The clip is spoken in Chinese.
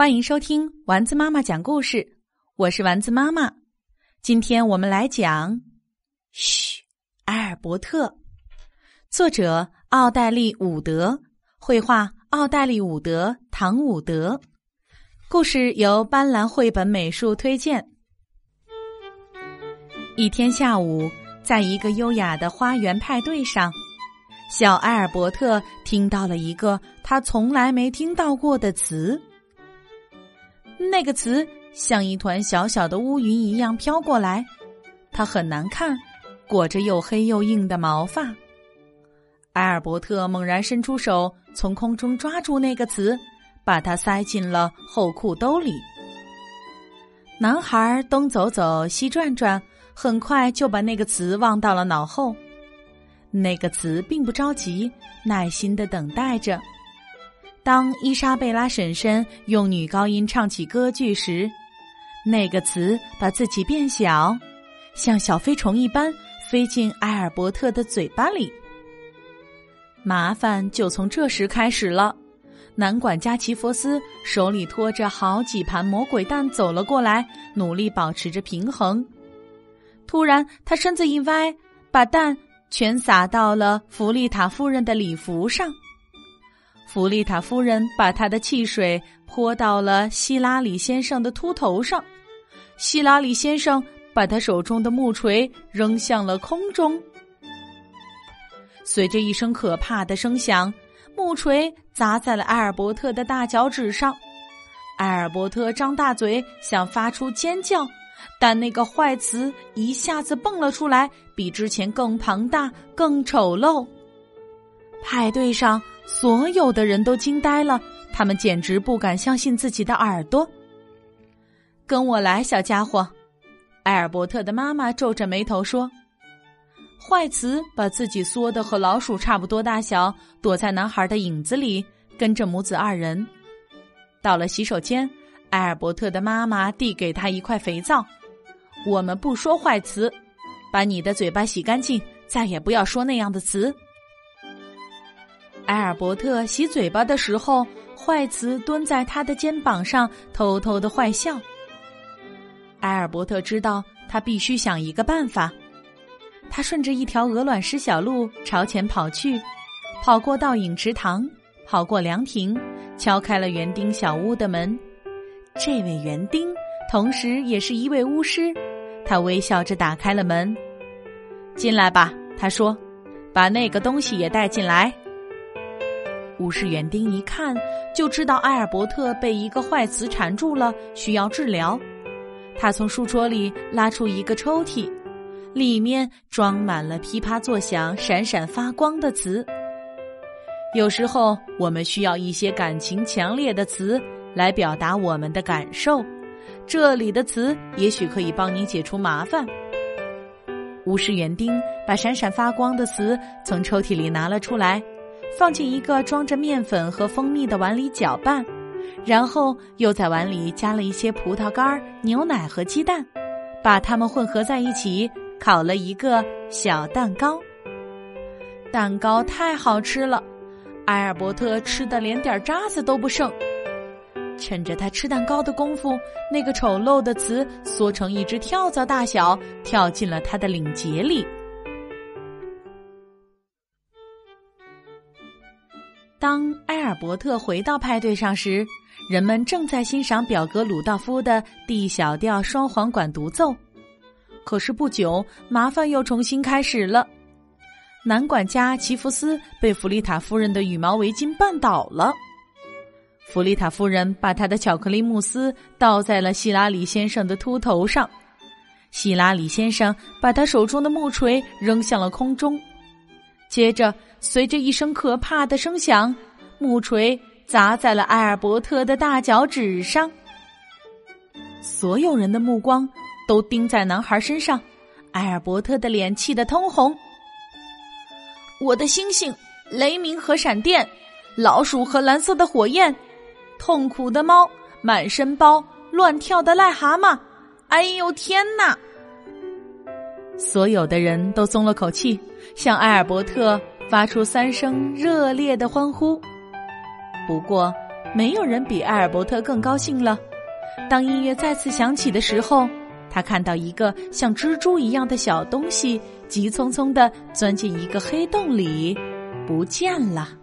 欢迎收听丸子妈妈讲故事，我是丸子妈妈。今天我们来讲《嘘，埃尔伯特》，作者奥黛丽·伍德，绘画奥黛丽·伍德、唐·伍德。故事由斑斓绘本美术推荐。一天下午，在一个优雅的花园派对上，小埃尔伯特听到了一个他从来没听到过的词。那个词像一团小小的乌云一样飘过来，它很难看，裹着又黑又硬的毛发。埃尔伯特猛然伸出手，从空中抓住那个词，把它塞进了后裤兜里。男孩东走走，西转转，很快就把那个词忘到了脑后。那个词并不着急，耐心的等待着。当伊莎贝拉婶婶用女高音唱起歌剧时，那个词把自己变小，像小飞虫一般飞进埃尔伯特的嘴巴里。麻烦就从这时开始了。男管家齐佛斯手里托着好几盘魔鬼蛋走了过来，努力保持着平衡。突然，他身子一歪，把蛋全撒到了弗丽塔夫人的礼服上。弗利塔夫人把她的汽水泼到了希拉里先生的秃头上，希拉里先生把他手中的木锤扔向了空中。随着一声可怕的声响，木锤砸在了埃尔伯特的大脚趾上。埃尔伯特张大嘴想发出尖叫，但那个坏词一下子蹦了出来，比之前更庞大、更丑陋。派对上。所有的人都惊呆了，他们简直不敢相信自己的耳朵。跟我来，小家伙！埃尔伯特的妈妈皱着眉头说：“坏词把自己缩得和老鼠差不多大小，躲在男孩的影子里，跟着母子二人。到了洗手间，埃尔伯特的妈妈递给他一块肥皂。我们不说坏词，把你的嘴巴洗干净，再也不要说那样的词。”埃尔伯特洗嘴巴的时候，坏词蹲在他的肩膀上，偷偷的坏笑。埃尔伯特知道他必须想一个办法，他顺着一条鹅卵石小路朝前跑去，跑过倒影池塘，跑过凉亭，敲开了园丁小屋的门。这位园丁同时也是一位巫师，他微笑着打开了门。进来吧，他说，把那个东西也带进来。巫师园丁一看就知道埃尔伯特被一个坏词缠住了，需要治疗。他从书桌里拉出一个抽屉，里面装满了噼啪作响、闪闪发光的词。有时候我们需要一些感情强烈的词来表达我们的感受，这里的词也许可以帮你解除麻烦。巫师园丁把闪闪发光的词从抽屉里拿了出来。放进一个装着面粉和蜂蜜的碗里搅拌，然后又在碗里加了一些葡萄干、牛奶和鸡蛋，把它们混合在一起，烤了一个小蛋糕。蛋糕太好吃了，埃尔伯特吃的连点渣子都不剩。趁着他吃蛋糕的功夫，那个丑陋的词缩成一只跳蚤大小，跳进了他的领结里。当埃尔伯特回到派对上时，人们正在欣赏表格鲁道夫的 D 小调双簧管独奏。可是不久，麻烦又重新开始了。男管家齐福斯被弗丽塔夫人的羽毛围巾绊倒了。弗丽塔夫人把她的巧克力慕斯倒在了希拉里先生的秃头上。希拉里先生把他手中的木锤扔向了空中。接着，随着一声可怕的声响，木锤砸在了埃尔伯特的大脚趾上。所有人的目光都盯在男孩身上，埃尔伯特的脸气得通红。我的星星、雷鸣和闪电、老鼠和蓝色的火焰、痛苦的猫、满身包、乱跳的癞蛤蟆，哎呦天哪！所有的人都松了口气，向埃尔伯特发出三声热烈的欢呼。不过，没有人比艾尔伯特更高兴了。当音乐再次响起的时候，他看到一个像蜘蛛一样的小东西急匆匆地钻进一个黑洞里，不见了。